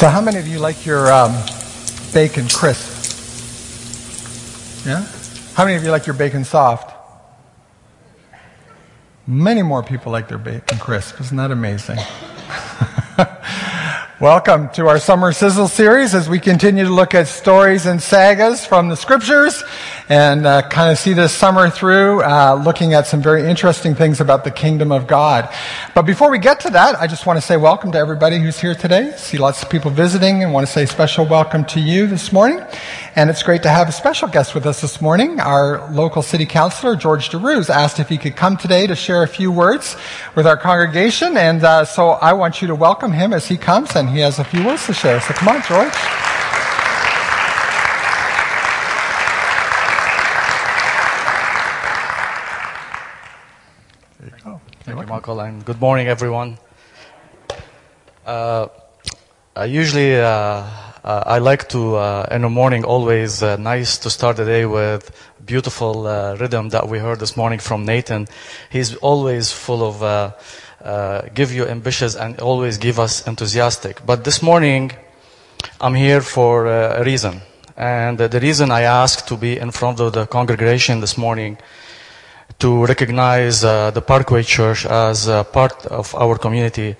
So, how many of you like your um, bacon crisp? Yeah? How many of you like your bacon soft? Many more people like their bacon crisp. Isn't that amazing? Welcome to our Summer Sizzle series as we continue to look at stories and sagas from the scriptures and uh, kind of see this summer through, uh, looking at some very interesting things about the kingdom of God. But before we get to that, I just want to say welcome to everybody who's here today. See lots of people visiting and want to say special welcome to you this morning. And it's great to have a special guest with us this morning. Our local city councilor, George Darouze, asked if he could come today to share a few words with our congregation. And uh, so I want you to welcome him as he comes, and he has a few words to share. So come on, George. Thank you, Michael, and good morning, everyone. Uh, usually, uh, uh, I like to, uh, in the morning, always uh, nice to start the day with beautiful rhythm that we heard this morning from Nathan. He's always full of uh, uh, give you ambitious and always give us enthusiastic. But this morning, I'm here for uh, a reason. And the reason I asked to be in front of the congregation this morning to recognize uh, the Parkway Church as a part of our community,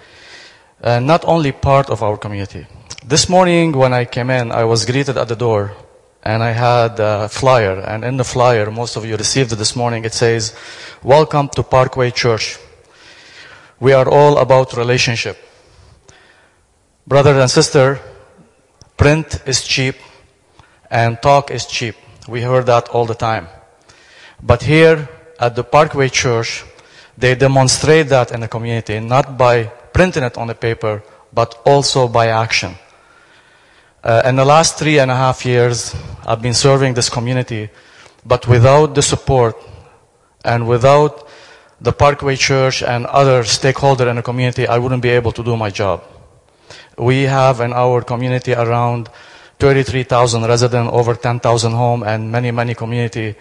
uh, not only part of our community. This morning when I came in, I was greeted at the door and I had a flyer and in the flyer, most of you received it this morning, it says, welcome to Parkway Church. We are all about relationship. Brother and sister, print is cheap and talk is cheap. We heard that all the time. But here at the Parkway Church, they demonstrate that in the community, not by printing it on the paper, but also by action. Uh, in the last three and a half years, I've been serving this community, but without the support and without the Parkway Church and other stakeholders in the community, I wouldn't be able to do my job. We have in our community around 33,000 residents, over 10,000 homes, and many, many community.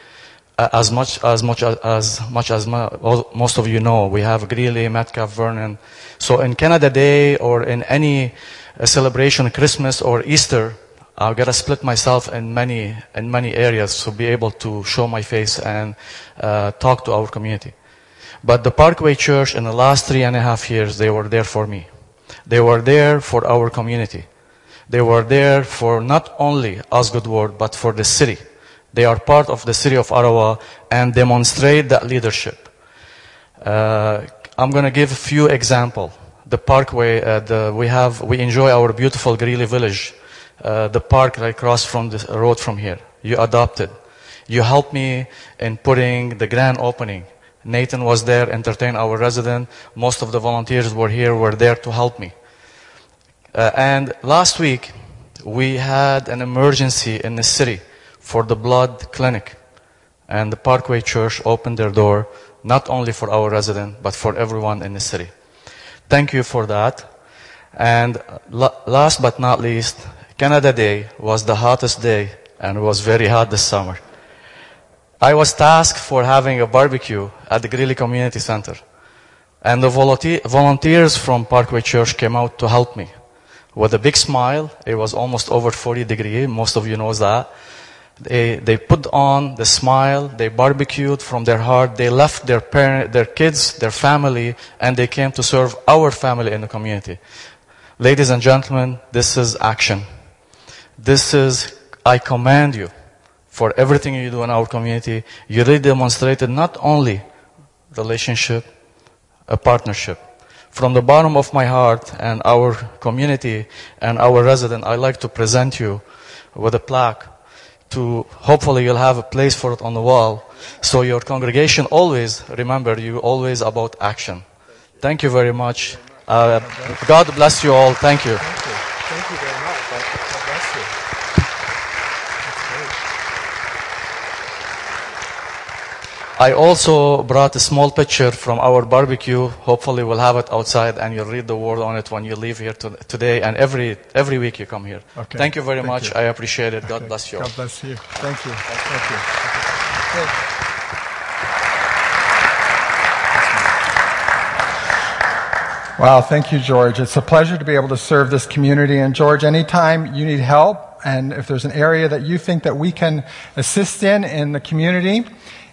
Uh, as much as much as, as much as most of you know, we have Greely, Metcalfe, Vernon. So in Canada Day or in any a celebration, Christmas or Easter, I've got to split myself in many in many areas to be able to show my face and uh, talk to our community. But the Parkway Church in the last three and a half years, they were there for me. They were there for our community. They were there for not only Osgoode Ward, but for the city. They are part of the city of Ottawa and demonstrate that leadership. Uh, I'm going to give a few examples the parkway, uh, the, we have, we enjoy our beautiful Greely village, uh, the park right across from the road from here. You adopted. You helped me in putting the grand opening. Nathan was there, entertained our resident. Most of the volunteers were here, were there to help me. Uh, and last week, we had an emergency in the city for the blood clinic. And the Parkway Church opened their door, not only for our resident, but for everyone in the city. Thank you for that. And last but not least, Canada Day was the hottest day and it was very hot this summer. I was tasked for having a barbecue at the Greely Community Center. And the volunteers from Parkway Church came out to help me. With a big smile, it was almost over 40 degrees, most of you knows that. They, they put on the smile, they barbecued from their heart, they left their parent, their kids, their family, and they came to serve our family in the community. Ladies and gentlemen, this is action. This is, I command you for everything you do in our community. You really demonstrated not only relationship, a partnership. From the bottom of my heart and our community and our resident, I'd like to present you with a plaque to hopefully you'll have a place for it on the wall. So your congregation always remember you always about action. Thank you very much. Uh, God bless you all. Thank you. Thank you. Thank you very much. God bless you. I also brought a small picture from our barbecue. Hopefully, we'll have it outside, and you'll read the word on it when you leave here to, today. And every every week you come here. Okay. Thank you very Thank much. you. I appreciate it. God Okay. bless you. God bless you. Thank you. Thank you. Thank you. Well, thank you, George. It's a pleasure to be able to serve this community. And George, anytime you need help, and if there's an area that you think that we can assist in in the community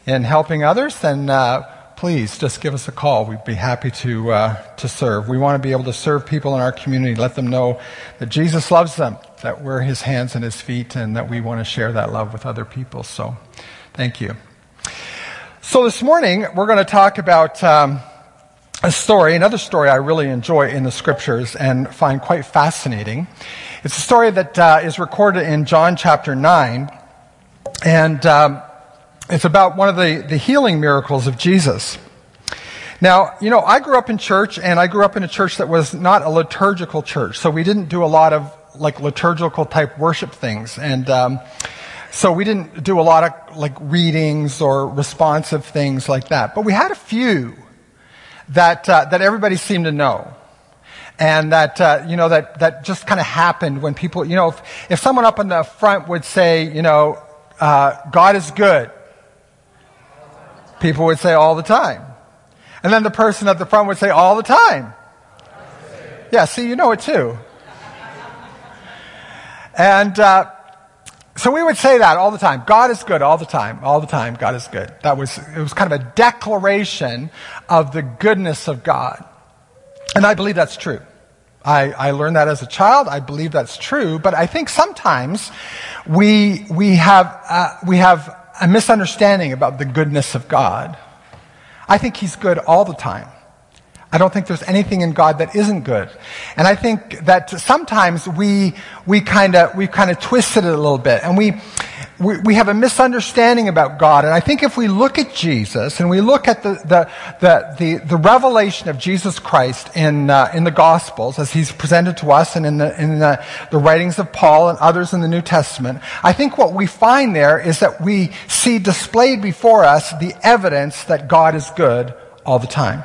in helping others, then uh, please just give us a call. We'd be happy to uh, to serve. We want to be able to serve people in our community, let them know that Jesus loves them, that we're His hands and His feet, and that we want to share that love with other people. So, thank you. So this morning we're going to talk about. Um, a story, another story I really enjoy in the scriptures and find quite fascinating. It's a story that uh, is recorded in John chapter 9, and um, it's about one of the, the healing miracles of Jesus. Now, you know, I grew up in church, and I grew up in a church that was not a liturgical church, so we didn't do a lot of like liturgical type worship things, and um, so we didn't do a lot of like readings or responsive things like that. But we had a few that, uh, that everybody seemed to know. And that, uh, you know, that, that just kind of happened when people, you know, if, if someone up in the front would say, you know, uh, God is good, people would say all the time. And then the person at the front would say all the time. Yeah, see, you know it too. And, uh, so we would say that all the time. God is good all the time. All the time, God is good. That was, it was kind of a declaration of the goodness of God. And I believe that's true. I, I learned that as a child. I believe that's true. But I think sometimes we, we, have, uh, we have a misunderstanding about the goodness of God. I think He's good all the time. I don't think there's anything in God that isn't good. And I think that sometimes we, we kind of, we kind of twisted it a little bit and we, we, we, have a misunderstanding about God. And I think if we look at Jesus and we look at the, the, the, the, the revelation of Jesus Christ in, uh, in the Gospels as he's presented to us and in, the, in the, the writings of Paul and others in the New Testament, I think what we find there is that we see displayed before us the evidence that God is good all the time.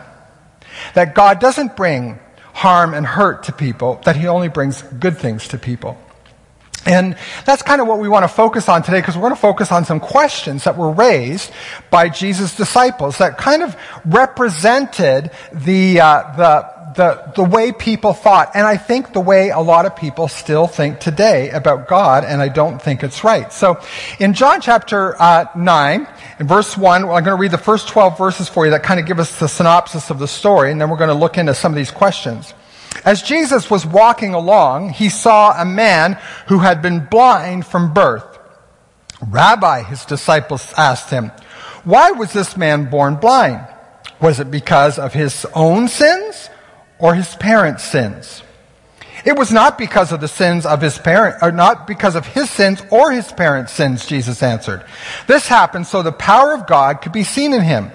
That God doesn't bring harm and hurt to people, that He only brings good things to people. And that's kind of what we want to focus on today because we're going to focus on some questions that were raised by Jesus' disciples that kind of represented the, uh, the, the, the way people thought. And I think the way a lot of people still think today about God, and I don't think it's right. So in John chapter uh, 9, in verse 1, I'm going to read the first 12 verses for you that kind of give us the synopsis of the story, and then we're going to look into some of these questions. As Jesus was walking along, he saw a man who had been blind from birth. Rabbi, his disciples asked him, why was this man born blind? Was it because of his own sins or his parents' sins. It was not because of the sins of his parent, or not because of his sins or his parents' sins, Jesus answered. This happened so the power of God could be seen in him.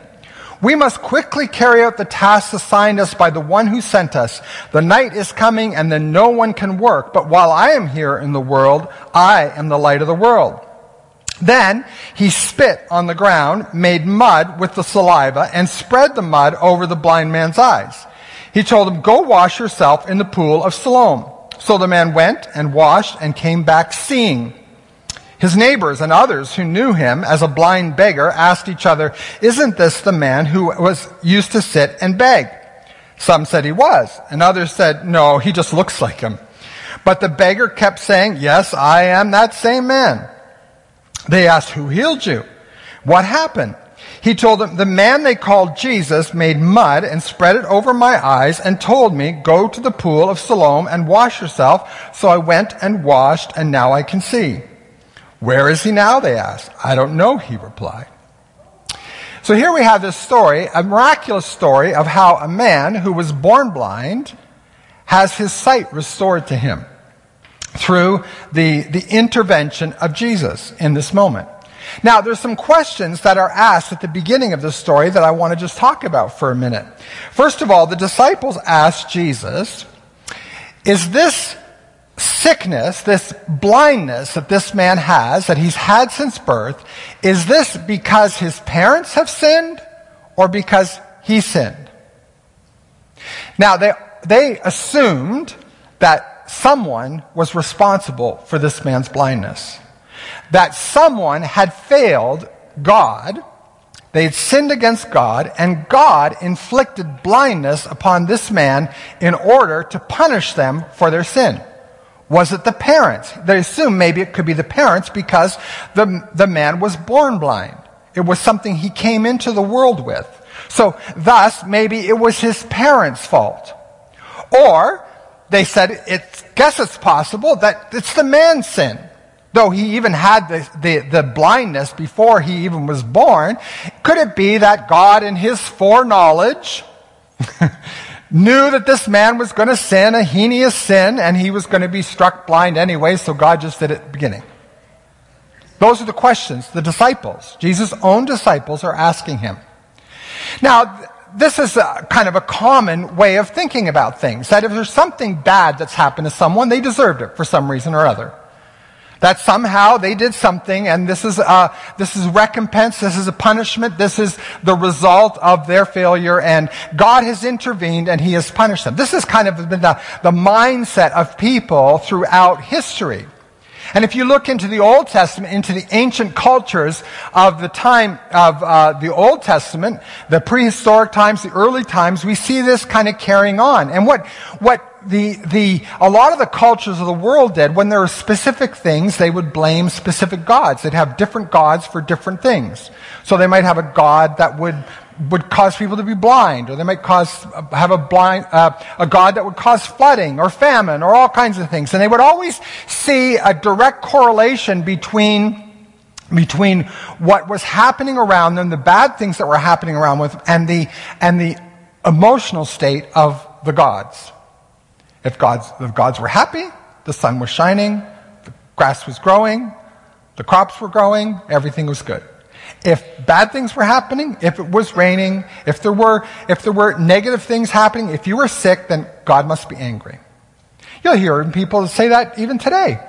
We must quickly carry out the tasks assigned us by the one who sent us. The night is coming and then no one can work. But while I am here in the world, I am the light of the world. Then he spit on the ground, made mud with the saliva, and spread the mud over the blind man's eyes. He told him, Go wash yourself in the pool of Siloam. So the man went and washed and came back seeing. His neighbors and others who knew him as a blind beggar asked each other, Isn't this the man who was used to sit and beg? Some said he was, and others said, No, he just looks like him. But the beggar kept saying, Yes, I am that same man. They asked, Who healed you? What happened? He told them, the man they called Jesus made mud and spread it over my eyes and told me, go to the pool of Siloam and wash yourself. So I went and washed and now I can see. Where is he now? They asked. I don't know, he replied. So here we have this story, a miraculous story of how a man who was born blind has his sight restored to him through the, the intervention of Jesus in this moment. Now, there's some questions that are asked at the beginning of this story that I want to just talk about for a minute. First of all, the disciples asked Jesus, is this sickness, this blindness that this man has, that he's had since birth, is this because his parents have sinned or because he sinned? Now, they, they assumed that someone was responsible for this man's blindness that someone had failed God, They had sinned against God, and God inflicted blindness upon this man in order to punish them for their sin. Was it the parents? They assume maybe it could be the parents because the, the man was born blind. It was something he came into the world with. So thus, maybe it was his parents' fault. Or they said, it's, guess it's possible that it's the man's sin. Though he even had the, the, the blindness before he even was born, could it be that God in his foreknowledge knew that this man was going to sin a heinous sin and he was going to be struck blind anyway, so God just did it at the beginning? Those are the questions the disciples, Jesus' own disciples, are asking him. Now, this is a, kind of a common way of thinking about things. That if there's something bad that's happened to someone, they deserved it for some reason or other. That somehow they did something and this is, uh, this is recompense, this is a punishment, this is the result of their failure and God has intervened and He has punished them. This has kind of been the, the mindset of people throughout history. And if you look into the Old Testament, into the ancient cultures of the time of uh, the Old Testament, the prehistoric times, the early times, we see this kind of carrying on. And what, what the, the, a lot of the cultures of the world did, when there were specific things, they would blame specific gods. They'd have different gods for different things. So they might have a god that would would cause people to be blind, or they might cause have a blind uh, a god that would cause flooding or famine or all kinds of things, and they would always see a direct correlation between between what was happening around them, the bad things that were happening around them, and the and the emotional state of the gods. If gods if gods were happy, the sun was shining, the grass was growing, the crops were growing, everything was good. If bad things were happening, if it was raining, if there were, if there were negative things happening, if you were sick, then God must be angry. You'll hear people say that even today.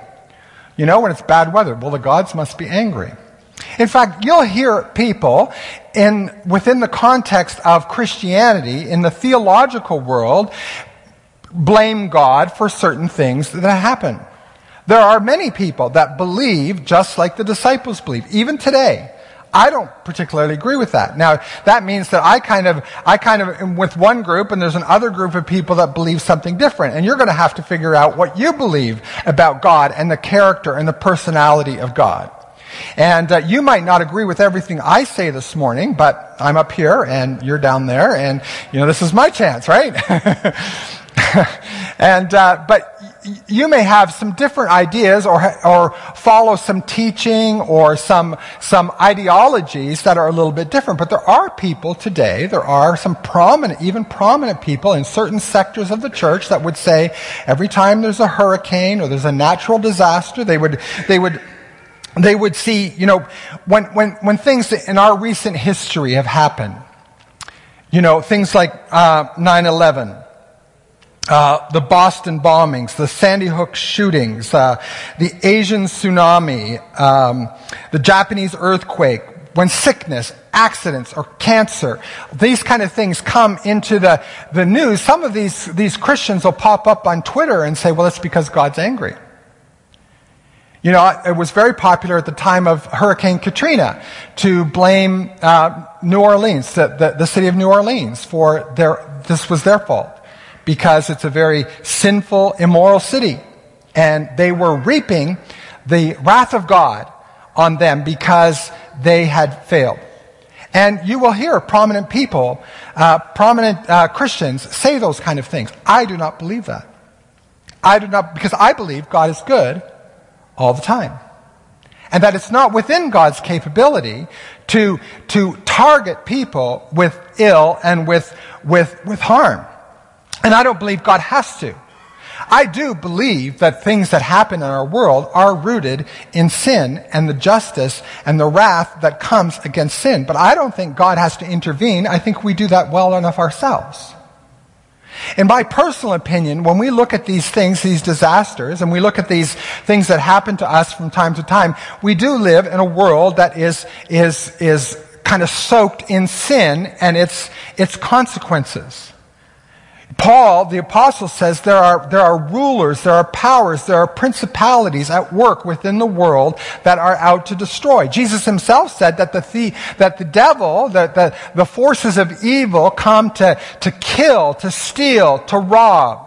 You know, when it's bad weather, well, the gods must be angry. In fact, you'll hear people in, within the context of Christianity, in the theological world, blame God for certain things that happen. There are many people that believe just like the disciples believe, even today, I don't particularly agree with that. Now, that means that I kind of, I kind of am with one group and there's another group of people that believe something different. And you're going to have to figure out what you believe about God and the character and the personality of God. And uh, you might not agree with everything I say this morning, but I'm up here and you're down there and, you know, this is my chance, right? and, uh, but you may have some different ideas or, or follow some teaching or some, some ideologies that are a little bit different. But there are people today, there are some prominent, even prominent people in certain sectors of the church that would say every time there's a hurricane or there's a natural disaster, they would, they would, they would see, you know, when, when, when things in our recent history have happened, you know, things like uh, 9-11, uh, the Boston bombings, the Sandy Hook shootings, uh, the Asian tsunami, um, the Japanese earthquake, when sickness, accidents, or cancer, these kind of things come into the, the news, some of these, these Christians will pop up on Twitter and say, well, it's because God's angry. You know, it was very popular at the time of Hurricane Katrina to blame uh, New Orleans, the, the, the city of New Orleans, for their, this was their fault because it's a very sinful, immoral city. And they were reaping the wrath of God on them because they had failed. And you will hear prominent people, uh, prominent uh, Christians say those kind of things. I do not believe that. I do not, because I believe God is good all the time. And that it's not within God's capability to, to target people with ill and with, with, with harm. And I don't believe God has to. I do believe that things that happen in our world are rooted in sin and the justice and the wrath that comes against sin. But I don't think God has to intervene. I think we do that well enough ourselves. In my personal opinion, when we look at these things, these disasters, and we look at these things that happen to us from time to time, we do live in a world that is, is, is kind of soaked in sin and its, its consequences. Paul, the apostle, says there are, there are rulers, there are powers, there are principalities at work within the world that are out to destroy. Jesus himself said that the, the that the devil, that the, the forces of evil come to, to kill, to steal, to rob.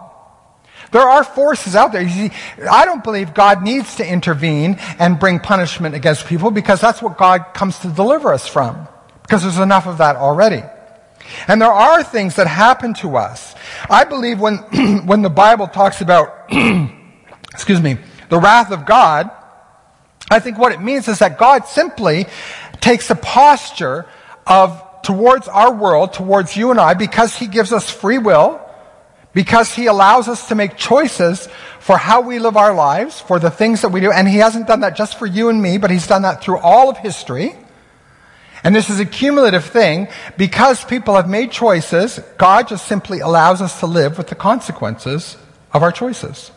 There are forces out there. See, I don't believe God needs to intervene and bring punishment against people because that's what God comes to deliver us from. Because there's enough of that already. And there are things that happen to us. I believe when, when the Bible talks about, excuse me, the wrath of God, I think what it means is that God simply takes a posture of towards our world, towards you and I, because He gives us free will, because He allows us to make choices for how we live our lives, for the things that we do. And He hasn't done that just for you and me, but He's done that through all of history. And this is a cumulative thing. Because people have made choices, God just simply allows us to live with the consequences of our choices.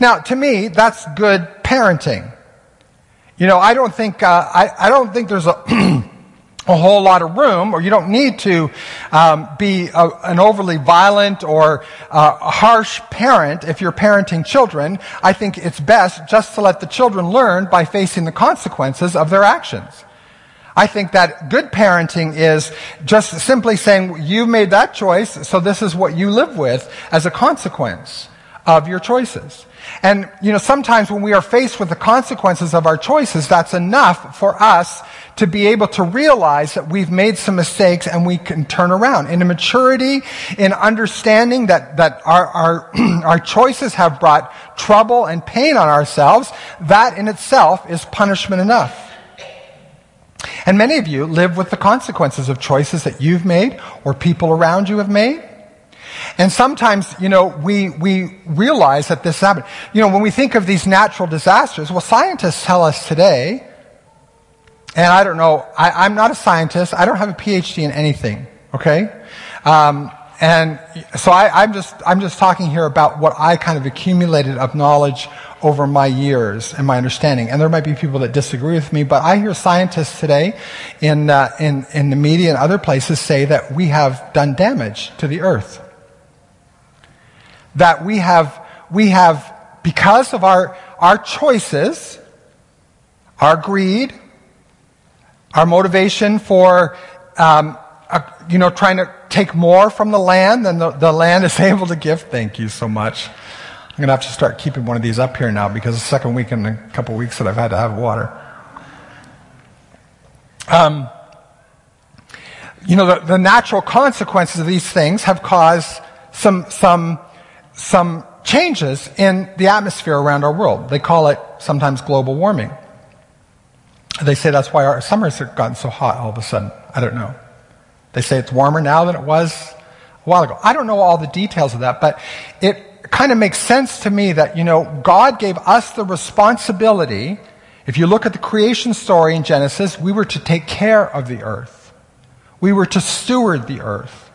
Now, to me, that's good parenting. You know, I don't think, uh, I, I don't think there's a, a whole lot of room, or you don't need to um, be a, an overly violent or uh, harsh parent if you're parenting children. I think it's best just to let the children learn by facing the consequences of their actions. I think that good parenting is just simply saying, you made that choice, so this is what you live with as a consequence of your choices. And, you know, sometimes when we are faced with the consequences of our choices, that's enough for us to be able to realize that we've made some mistakes and we can turn around. In maturity, in understanding that, that our, our, our choices have brought trouble and pain on ourselves, that in itself is punishment enough. And many of you live with the consequences of choices that you've made or people around you have made. And sometimes, you know, we, we realize that this happened. You know, when we think of these natural disasters, well, scientists tell us today, and I don't know, I, am not a scientist, I don't have a PhD in anything, okay? Um, and so I, I'm just, I'm just talking here about what I kind of accumulated of knowledge over my years and my understanding. And there might be people that disagree with me, but I hear scientists today in, uh, in, in the media and other places say that we have done damage to the earth. That we have, we have, because of our, our choices, our greed, our motivation for, um, uh, you know, trying to take more from the land than the, the land is able to give. Thank you so much. I'm going to have to start keeping one of these up here now because the second week in a couple weeks that I've had to have water. Um, you know, the, the natural consequences of these things have caused some, some, some changes in the atmosphere around our world. They call it sometimes global warming. They say that's why our summers have gotten so hot all of a sudden. I don't know. They say it's warmer now than it was a while ago. I don't know all the details of that, but it kind of makes sense to me that, you know, God gave us the responsibility. If you look at the creation story in Genesis, we were to take care of the earth. We were to steward the earth.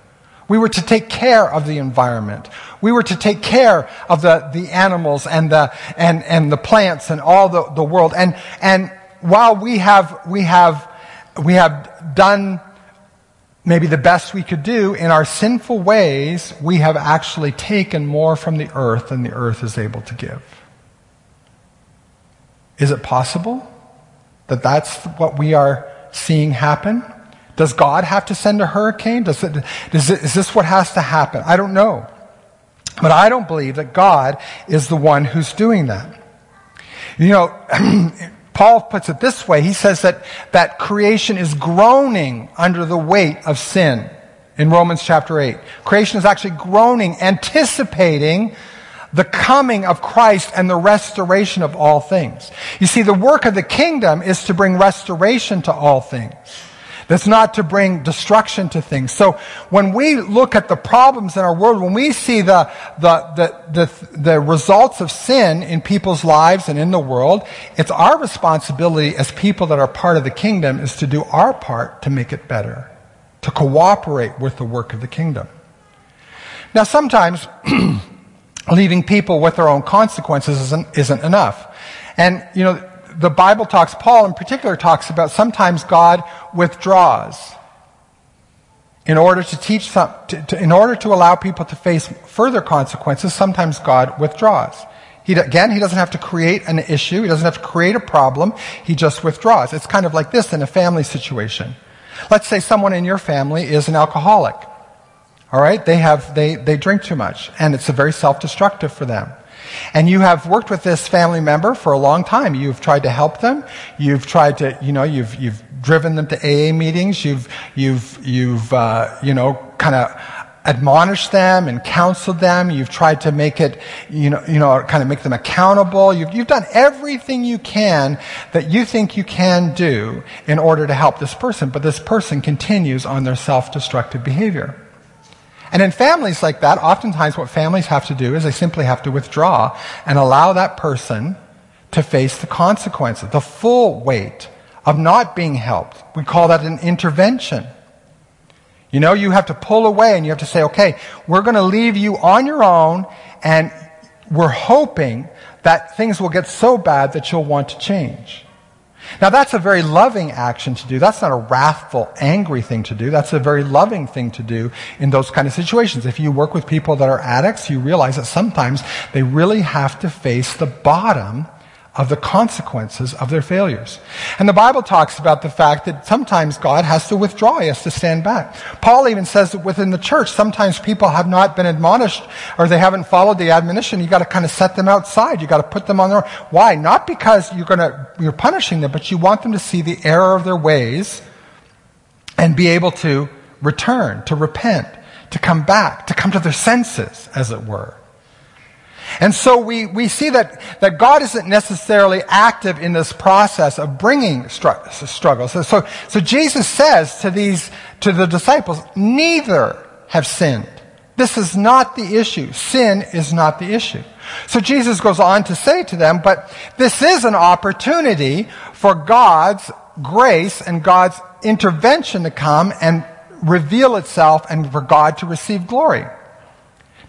We were to take care of the environment. We were to take care of the, the animals and the, and, and the plants and all the, the world. And, and while we have, we have, we have done maybe the best we could do, in our sinful ways, we have actually taken more from the earth than the earth is able to give. Is it possible that that's what we are seeing happen? Does God have to send a hurricane? Does it, does it, is this what has to happen? I don't know. But I don't believe that God is the one who's doing that. You know, Paul puts it this way. He says that, that creation is groaning under the weight of sin in Romans chapter 8. Creation is actually groaning, anticipating the coming of Christ and the restoration of all things. You see, the work of the kingdom is to bring restoration to all things. That's not to bring destruction to things. So when we look at the problems in our world, when we see the, the, the, the, the results of sin in people's lives and in the world, it's our responsibility as people that are part of the kingdom is to do our part to make it better, to cooperate with the work of the kingdom. Now sometimes leaving people with their own consequences isn't, isn't enough. And, you know, the Bible talks, Paul in particular talks about sometimes God withdraws in order to teach some, to, to, in order to allow people to face further consequences, sometimes God withdraws. He, again, he doesn't have to create an issue. He doesn't have to create a problem. He just withdraws. It's kind of like this in a family situation. Let's say someone in your family is an alcoholic. All right? They have, they, they drink too much and it's very self-destructive for them. And you have worked with this family member for a long time. You've tried to help them. You've tried to, you know, you've, you've driven them to AA meetings. You've, you've, you've, uh, you know, kind of admonished them and counseled them. You've tried to make it, you know, you know, kind of make them accountable. You've, you've done everything you can that you think you can do in order to help this person, but this person continues on their self-destructive behavior. And in families like that, oftentimes what families have to do is they simply have to withdraw and allow that person to face the consequences, the full weight of not being helped. We call that an intervention. You know, you have to pull away and you have to say, okay, we're going to leave you on your own and we're hoping that things will get so bad that you'll want to change. Now that's a very loving action to do. That's not a wrathful, angry thing to do. That's a very loving thing to do in those kind of situations. If you work with people that are addicts, you realize that sometimes they really have to face the bottom of the consequences of their failures. And the Bible talks about the fact that sometimes God has to withdraw, he has to stand back. Paul even says that within the church, sometimes people have not been admonished or they haven't followed the admonition. You got to kind of set them outside. You got to put them on their. Why? Not because you're going to, you're punishing them, but you want them to see the error of their ways and be able to return, to repent, to come back, to come to their senses, as it were. And so we, we see that, that God isn't necessarily active in this process of bringing stru- struggles. So, so, so Jesus says to these, to the disciples, neither have sinned. This is not the issue. Sin is not the issue. So Jesus goes on to say to them, but this is an opportunity for God's grace and God's intervention to come and reveal itself and for God to receive glory.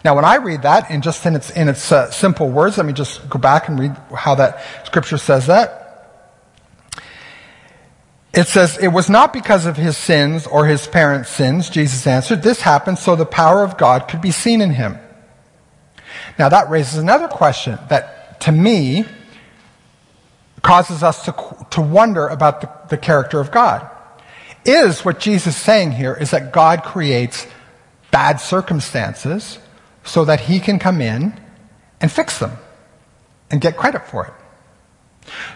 Now, when I read that in just in its, in its uh, simple words, let me just go back and read how that scripture says that. It says, It was not because of his sins or his parents' sins, Jesus answered. This happened so the power of God could be seen in him. Now, that raises another question that, to me, causes us to, to wonder about the, the character of God. Is what Jesus is saying here is that God creates bad circumstances so that he can come in and fix them and get credit for it.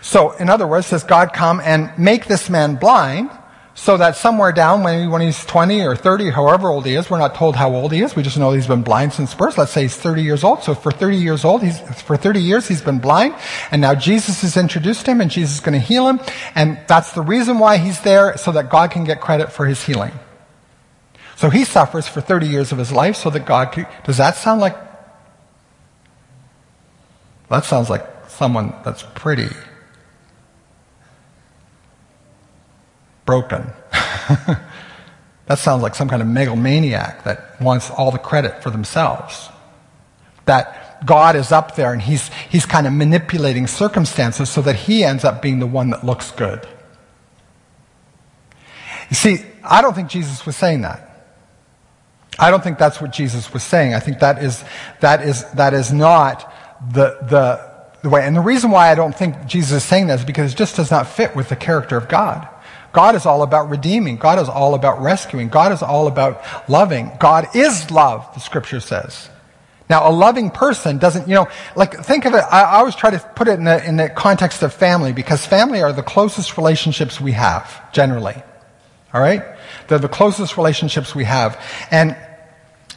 So, in other words, does God come and make this man blind so that somewhere down when, when he's 20 or 30, however old he is, we're not told how old he is, we just know he's been blind since birth. Let's say he's 30 years old. So for 30 years old, he's, for 30 years he's been blind, and now Jesus has introduced him and Jesus is going to heal him, and that's the reason why he's there, so that God can get credit for his healing. So he suffers for 30 years of his life so that God could, does that sound like, that sounds like someone that's pretty broken. that sounds like some kind of megalomaniac that wants all the credit for themselves. That God is up there and he's, he's kind of manipulating circumstances so that he ends up being the one that looks good. You see, I don't think Jesus was saying that. I don't think that's what Jesus was saying. I think that is, that is, that is not the, the, the way. And the reason why I don't think Jesus is saying that is because it just does not fit with the character of God. God is all about redeeming. God is all about rescuing. God is all about loving. God is love, the scripture says. Now, a loving person doesn't, you know, like, think of it, I, I always try to put it in the, in the context of family because family are the closest relationships we have, generally. All right? They're the closest relationships we have. And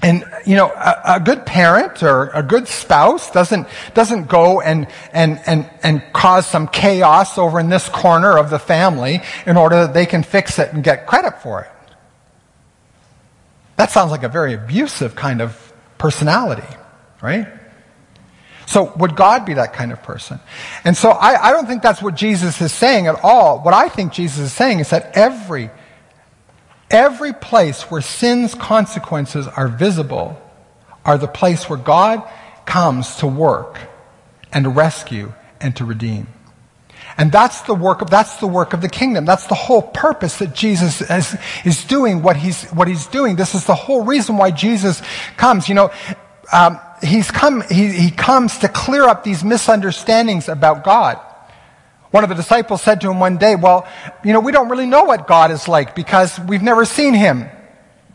and you know a, a, good parent or a good spouse doesn't doesn't go and and and and cause some chaos over in this corner of the family in order that they can fix it and get credit for it. That sounds like a very abusive kind of personality right? So would god be that kind of person? And so I, I don't think that's what jesus is saying at all. What i think jesus is saying is that every Every place where sin's consequences are visible are the place where God comes to work and to rescue and to redeem. And that's the work of, that's the work of the kingdom. That's the whole purpose that Jesus is, is doing what he's, what he's doing. This is the whole reason why Jesus comes. You know, um, he's come, he, he comes to clear up these misunderstandings about God. One of the disciples said to him one day, well, you know, we don't really know what God is like because we've never seen him.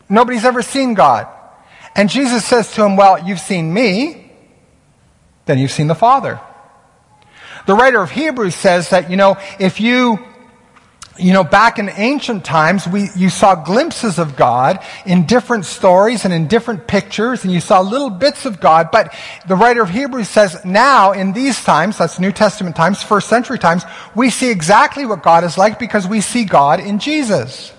Nobody's ever seen God. And Jesus says to him, well, you've seen me, then you've seen the Father. The writer of Hebrews says that, you know, if you, you know, back in ancient times, we, you saw glimpses of God in different stories and in different pictures, and you saw little bits of God. But the writer of Hebrews says now, in these times, that's New Testament times, first century times, we see exactly what God is like because we see God in Jesus.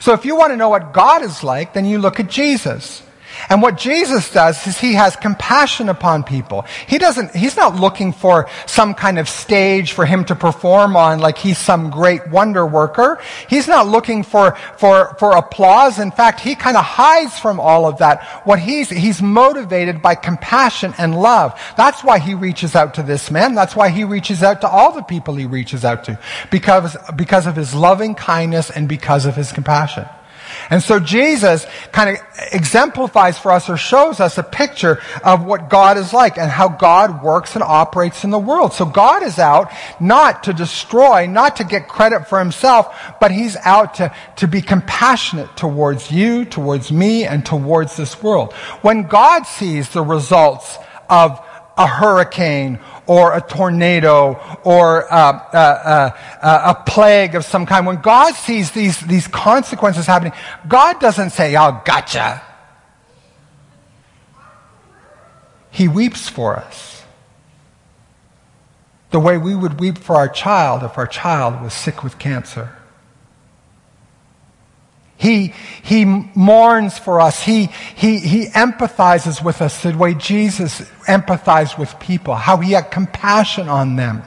So if you want to know what God is like, then you look at Jesus. And what Jesus does is he has compassion upon people. He doesn't, he's not looking for some kind of stage for him to perform on like he's some great wonder worker. He's not looking for, for, for applause. In fact, he kind of hides from all of that. What he's, he's motivated by compassion and love. That's why he reaches out to this man. That's why he reaches out to all the people he reaches out to. Because, because of his loving kindness and because of his compassion. And so Jesus kind of exemplifies for us or shows us a picture of what God is like and how God works and operates in the world. So God is out not to destroy, not to get credit for himself, but he's out to, to be compassionate towards you, towards me, and towards this world. When God sees the results of a hurricane or a tornado or uh, uh, uh, a plague of some kind, when God sees these, these consequences happening, God doesn't say, oh, gotcha. He weeps for us. The way we would weep for our child if our child was sick with cancer. He, he mourns for us. He, he, he empathizes with us the way Jesus empathized with people, how he had compassion on them.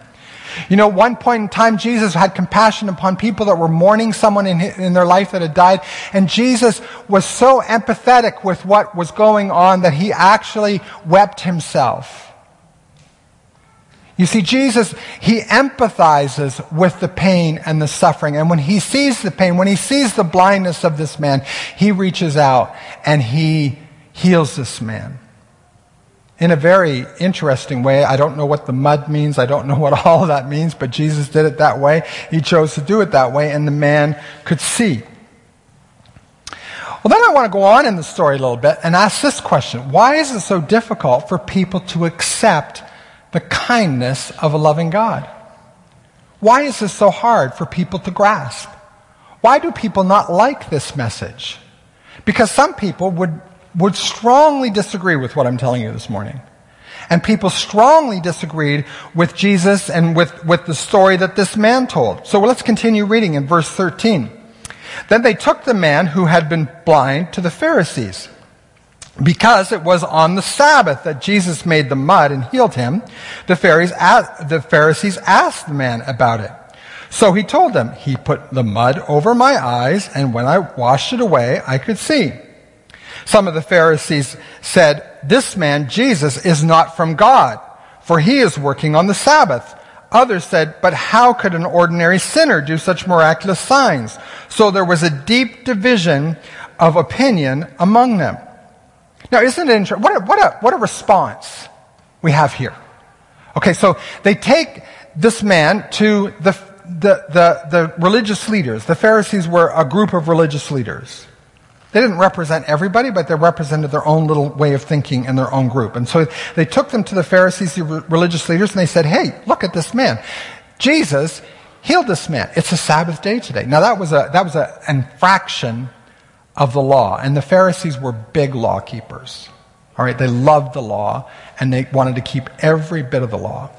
You know, one point in time, Jesus had compassion upon people that were mourning someone in, in their life that had died. And Jesus was so empathetic with what was going on that he actually wept himself. You see, Jesus, he empathizes with the pain and the suffering. And when he sees the pain, when he sees the blindness of this man, he reaches out and he heals this man. In a very interesting way. I don't know what the mud means. I don't know what all of that means, but Jesus did it that way. He chose to do it that way, and the man could see. Well, then I want to go on in the story a little bit and ask this question Why is it so difficult for people to accept the kindness of a loving God. Why is this so hard for people to grasp? Why do people not like this message? Because some people would, would strongly disagree with what I'm telling you this morning. And people strongly disagreed with Jesus and with, with the story that this man told. So let's continue reading in verse 13. Then they took the man who had been blind to the Pharisees. Because it was on the Sabbath that Jesus made the mud and healed him, the Pharisees asked the man about it. So he told them, He put the mud over my eyes, and when I washed it away, I could see. Some of the Pharisees said, This man, Jesus, is not from God, for he is working on the Sabbath. Others said, But how could an ordinary sinner do such miraculous signs? So there was a deep division of opinion among them. Now, isn't it interesting? What a, what, a, what a response we have here. Okay, so they take this man to the, the, the, the religious leaders. The Pharisees were a group of religious leaders. They didn't represent everybody, but they represented their own little way of thinking and their own group. And so they took them to the Pharisees, the religious leaders, and they said, Hey, look at this man. Jesus healed this man. It's a Sabbath day today. Now that was a, that was an infraction of the law. And the Pharisees were big law keepers. All right, they loved the law and they wanted to keep every bit of the law.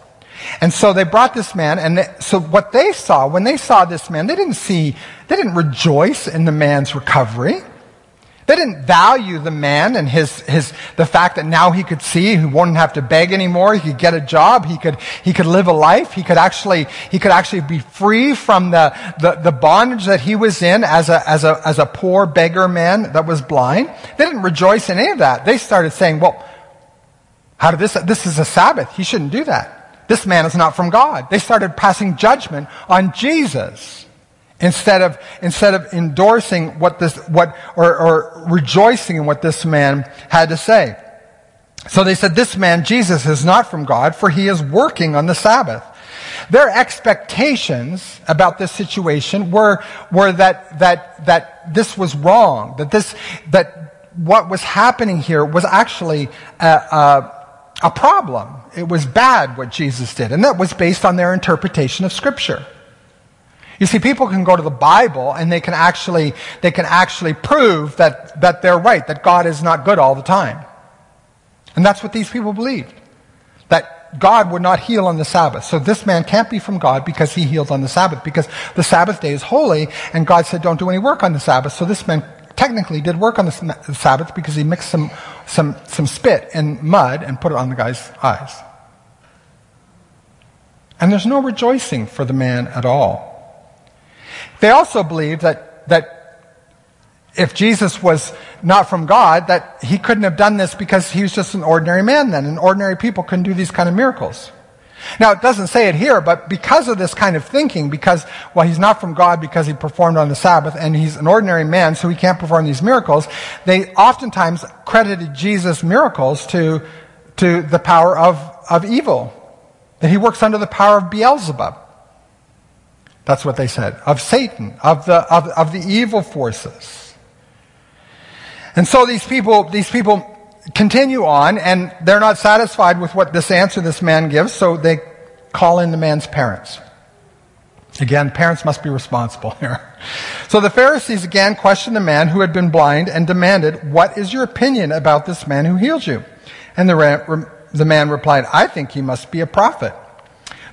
And so they brought this man, and they, so what they saw, when they saw this man, they didn't see, they didn't rejoice in the man's recovery. They didn't value the man and his, his, the fact that now he could see, he wouldn't have to beg anymore, he could get a job, he could, he could live a life, he could actually, he could actually be free from the, the, the bondage that he was in as a, as a, as a poor beggar man that was blind. They didn't rejoice in any of that. They started saying, well, how did this, this is a Sabbath, he shouldn't do that. this man is not from God. They started passing judgment on Jesus instead of, instead of endorsing what this, what, or, or rejoicing in what this man had to say. So they said, this man, Jesus, is not from God, for he is working on the Sabbath. Their expectations about this situation were, were that, that, that this was wrong, that this, that what was happening here was actually a, a, a problem. It was bad what Jesus did, and that was based on their interpretation of Scripture. You see, people can go to the Bible and they can actually, they can actually prove that, that they're right, that God is not good all the time. And that's what these people believed. That God would not heal on the Sabbath. So this man can't be from God because he heals on the Sabbath, because the Sabbath day is holy, and God said, don't do any work on the Sabbath. So this man technically did work on the Sabbath because he mixed some, some, some spit and mud and put it on the guy's eyes. And there's no rejoicing for the man at all. They also believed that, that if Jesus was not from God, that he couldn't have done this because he was just an ordinary man then, and ordinary people couldn't do these kind of miracles. Now, it doesn't say it here, but because of this kind of thinking, because, well, he's not from God because he performed on the Sabbath, and he's an ordinary man, so he can't perform these miracles, they oftentimes credited Jesus' miracles to, to the power of, of evil. That he works under the power of Beelzebub. That's what they said. Of Satan, of the, of, of the evil forces. And so these people, these people continue on and they're not satisfied with what this answer this man gives, so they call in the man's parents. Again, parents must be responsible here. So the Pharisees again questioned the man who had been blind and demanded, What is your opinion about this man who healed you? And the, the man replied, I think he must be a prophet.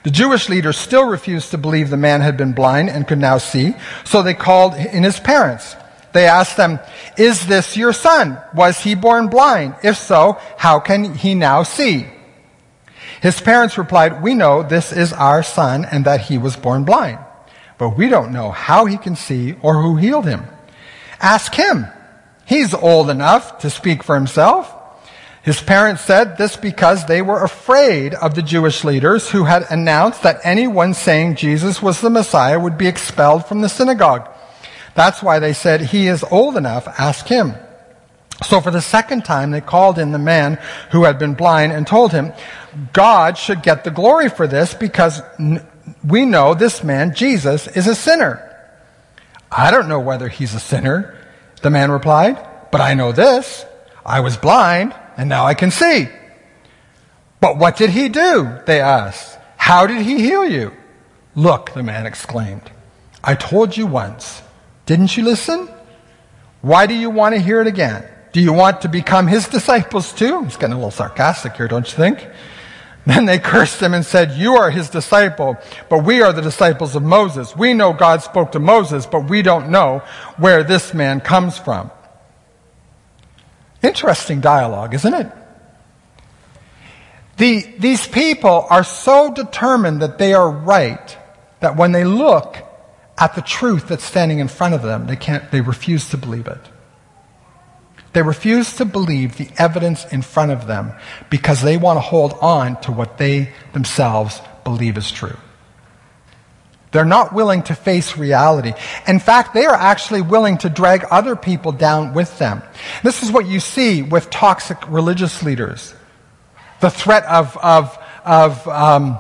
The Jewish leaders still refused to believe the man had been blind and could now see, so they called in his parents. They asked them, Is this your son? Was he born blind? If so, how can he now see? His parents replied, We know this is our son and that he was born blind, but we don't know how he can see or who healed him. Ask him. He's old enough to speak for himself. His parents said this because they were afraid of the Jewish leaders who had announced that anyone saying Jesus was the Messiah would be expelled from the synagogue. That's why they said, He is old enough, ask him. So for the second time, they called in the man who had been blind and told him, God should get the glory for this because we know this man, Jesus, is a sinner. I don't know whether he's a sinner, the man replied, but I know this. I was blind and now I can see. But what did he do? They asked. How did he heal you? Look, the man exclaimed. I told you once didn't you listen? Why do you want to hear it again? Do you want to become his disciples too? He's getting a little sarcastic here, don't you think? Then they cursed him and said, You are his disciple, but we are the disciples of Moses. We know God spoke to Moses, but we don't know where this man comes from. Interesting dialogue, isn't it? The, these people are so determined that they are right that when they look at the truth that's standing in front of them, they can't, they refuse to believe it. They refuse to believe the evidence in front of them because they want to hold on to what they themselves believe is true. They're not willing to face reality. In fact, they are actually willing to drag other people down with them. This is what you see with toxic religious leaders. The threat of, of, of, um,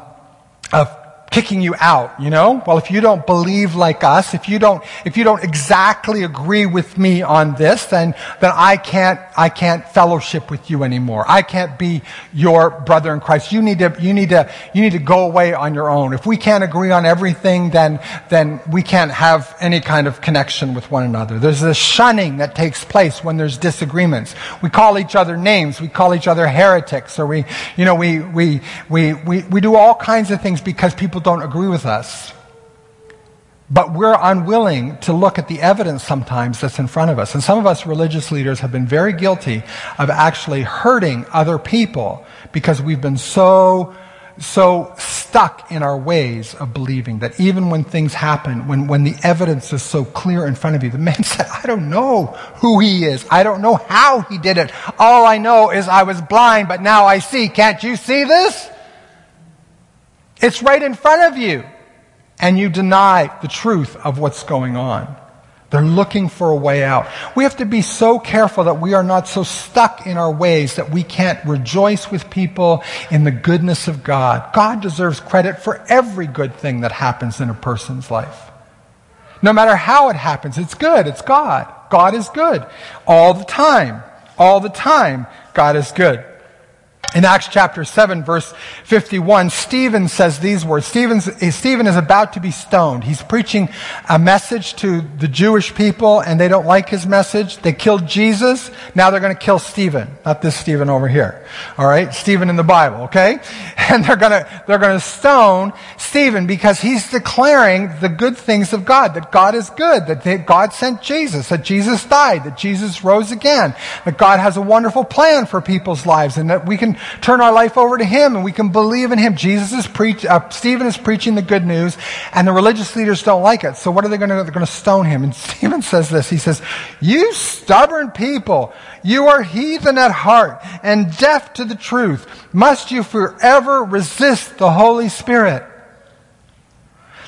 of kicking you out, you know? Well, if you don't believe like us, if you don't, if you don't exactly agree with me on this, then, then I can't, I can't fellowship with you anymore. I can't be your brother in Christ. You need to, you need to, you need to go away on your own. If we can't agree on everything, then, then we can't have any kind of connection with one another. There's this shunning that takes place when there's disagreements. We call each other names. We call each other heretics or we, you know, we, we, we, we, we do all kinds of things because people don't agree with us. But we're unwilling to look at the evidence sometimes that's in front of us. And some of us religious leaders have been very guilty of actually hurting other people because we've been so, so stuck in our ways of believing that even when things happen, when, when the evidence is so clear in front of you, the man said, I don't know who he is. I don't know how he did it. All I know is I was blind, but now I see. Can't you see this? It's right in front of you. And you deny the truth of what's going on. They're looking for a way out. We have to be so careful that we are not so stuck in our ways that we can't rejoice with people in the goodness of God. God deserves credit for every good thing that happens in a person's life. No matter how it happens, it's good. It's God. God is good. All the time. All the time, God is good. In Acts chapter 7, verse 51, Stephen says these words. Stephen's, Stephen is about to be stoned. He's preaching a message to the Jewish people, and they don't like his message. They killed Jesus. Now they're going to kill Stephen. Not this Stephen over here. All right? Stephen in the Bible, okay? And they're going to, they're going to stone Stephen because he's declaring the good things of God, that God is good, that they, God sent Jesus, that Jesus died, that Jesus rose again, that God has a wonderful plan for people's lives, and that we can turn our life over to Him and we can believe in Him. Jesus is preach, uh, Stephen is preaching the good news and the religious leaders don't like it. So what are they going to do? They're going to stone him. And Stephen says this. He says, you stubborn people, you are heathen at heart and deaf to the truth. Must you forever resist the Holy Spirit?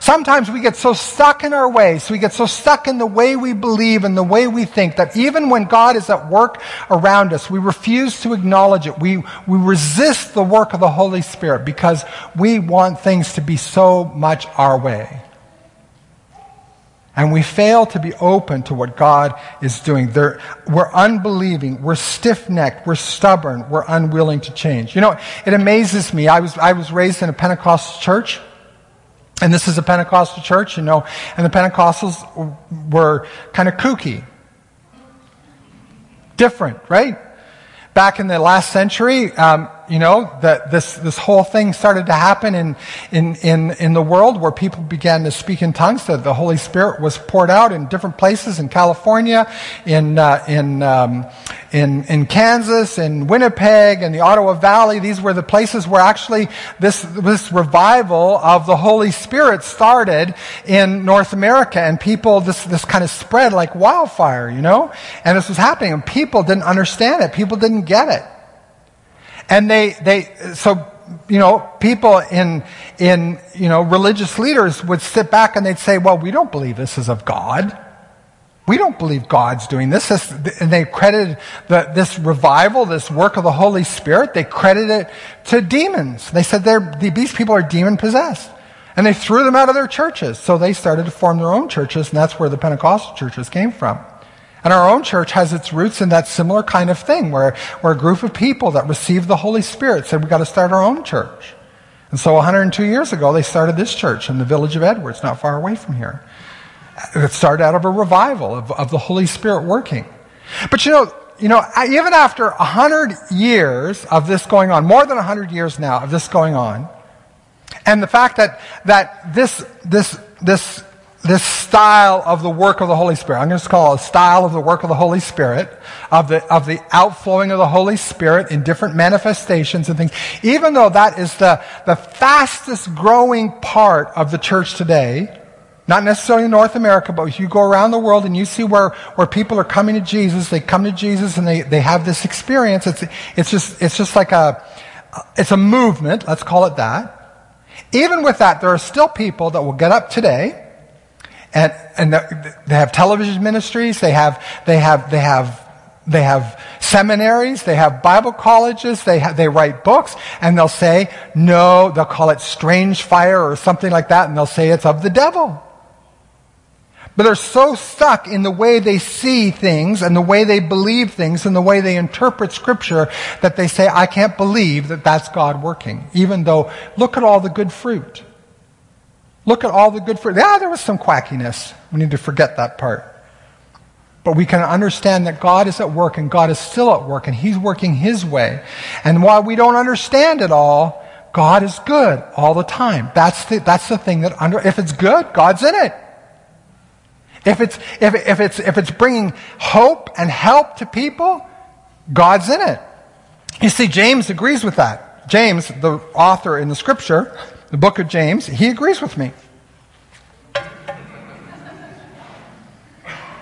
Sometimes we get so stuck in our ways, we get so stuck in the way we believe and the way we think that even when God is at work around us, we refuse to acknowledge it. We, we resist the work of the Holy Spirit because we want things to be so much our way. And we fail to be open to what God is doing. They're, we're unbelieving. We're stiff necked. We're stubborn. We're unwilling to change. You know, it amazes me. I was, I was raised in a Pentecostal church. And this is a Pentecostal church, you know, and the Pentecostals were kind of kooky. Different, right? Back in the last century, um, you know, that this, this whole thing started to happen in, in, in, in the world where people began to speak in tongues, that the Holy Spirit was poured out in different places in California, in, uh, in, um, in, in Kansas, in Winnipeg, in the Ottawa Valley. These were the places where actually this, this revival of the Holy Spirit started in North America and people, this, this kind of spread like wildfire, you know? And this was happening and people didn't understand it. People didn't get it. And they, they, so, you know, people in, in, you know, religious leaders would sit back and they'd say, well, we don't believe this is of God. We don't believe God's doing this. and they credited the, this revival, this work of the Holy Spirit, they credited it to demons. They said these people are demon possessed. And they threw them out of their churches. So they started to form their own churches, and that's where the Pentecostal churches came from. And our own church has its roots in that similar kind of thing, where, where a group of people that received the Holy Spirit said, we've got to start our own church. And so 102 years ago, they started this church in the village of Edwards, not far away from here. It started out of a revival of, of the Holy Spirit working. But you know, you know, even after 100 years of this going on, more than 100 years now of this going on, and the fact that, that this, this, this this style of the work of the Holy Spirit. I'm going to call it a style of the work of the Holy Spirit, of the, of the outflowing of the Holy Spirit in different manifestations and things. Even though that is the, the fastest growing part of the church today, not necessarily in North America, but if you go around the world and you see where, where people are coming to Jesus, they come to Jesus and they, they have this experience. It's, it's just, it's just like a, it's a movement, let's call it that. Even with that, there are still people that will get up today and, and they have television ministries, they have, they have, they have, they have seminaries, they have Bible colleges, they, they write books, and they'll say, no, they'll call it strange fire or something like that, and they'll say it's of the devil. But they're so stuck in the way they see things and the way they believe things and the way they interpret scripture that they say, I can't believe that that's God working. Even though, look at all the good fruit. Look at all the good fruit. Yeah, there was some quackiness. We need to forget that part. But we can understand that God is at work and God is still at work and He's working His way. And while we don't understand it all, God is good all the time. That's the, that's the thing that under, if it's good, God's in it. If it's, if, if it's, if it's bringing hope and help to people, God's in it. You see, James agrees with that. James, the author in the scripture, the book of James, he agrees with me.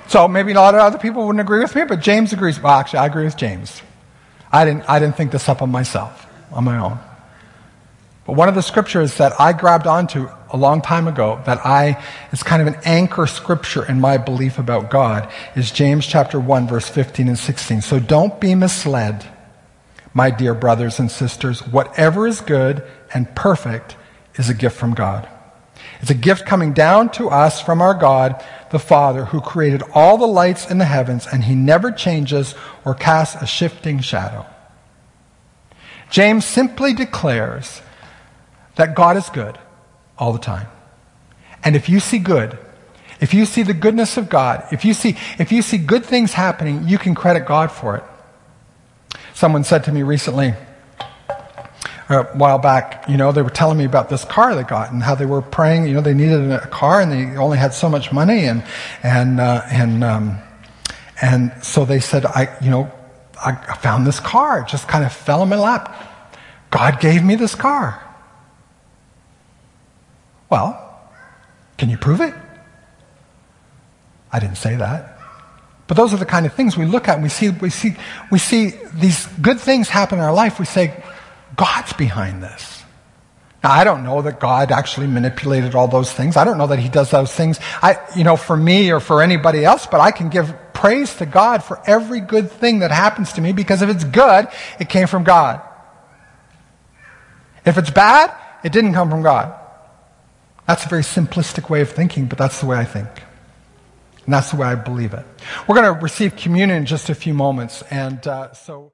So maybe a lot of other people wouldn't agree with me, but James agrees. Well, actually, I agree with James. I didn't, I didn't think this up on myself, on my own. But one of the scriptures that I grabbed onto a long time ago that I is kind of an anchor scripture in my belief about God is James chapter 1 verse 15 and 16. So don't be misled, my dear brothers and sisters. Whatever is good and perfect is a gift from God. It's a gift coming down to us from our God, the Father, who created all the lights in the heavens, and he never changes or casts a shifting shadow. James simply declares that God is good all the time. And if you see good, if you see the goodness of God, if you see, if you see good things happening, you can credit God for it. Someone said to me recently, a while back, you know, they were telling me about this car they got and how they were praying, you know, they needed a car and they only had so much money and, and, uh, and, um, and so they said, I, you know, I found this car. It just kind of fell in my lap. God gave me this car. Well, can you prove it? I didn't say that. But those are the kind of things we look at and we see, we see, we see these good things happen in our life. We say, God's behind this. Now, I don't know that God actually manipulated all those things. I don't know that He does those things, I, you know, for me or for anybody else, but I can give praise to God for every good thing that happens to me because if it's good, it came from God. If it's bad, it didn't come from God. That's a very simplistic way of thinking, but that's the way I think. And that's the way I believe it. We're going to receive communion in just a few moments. And uh, so.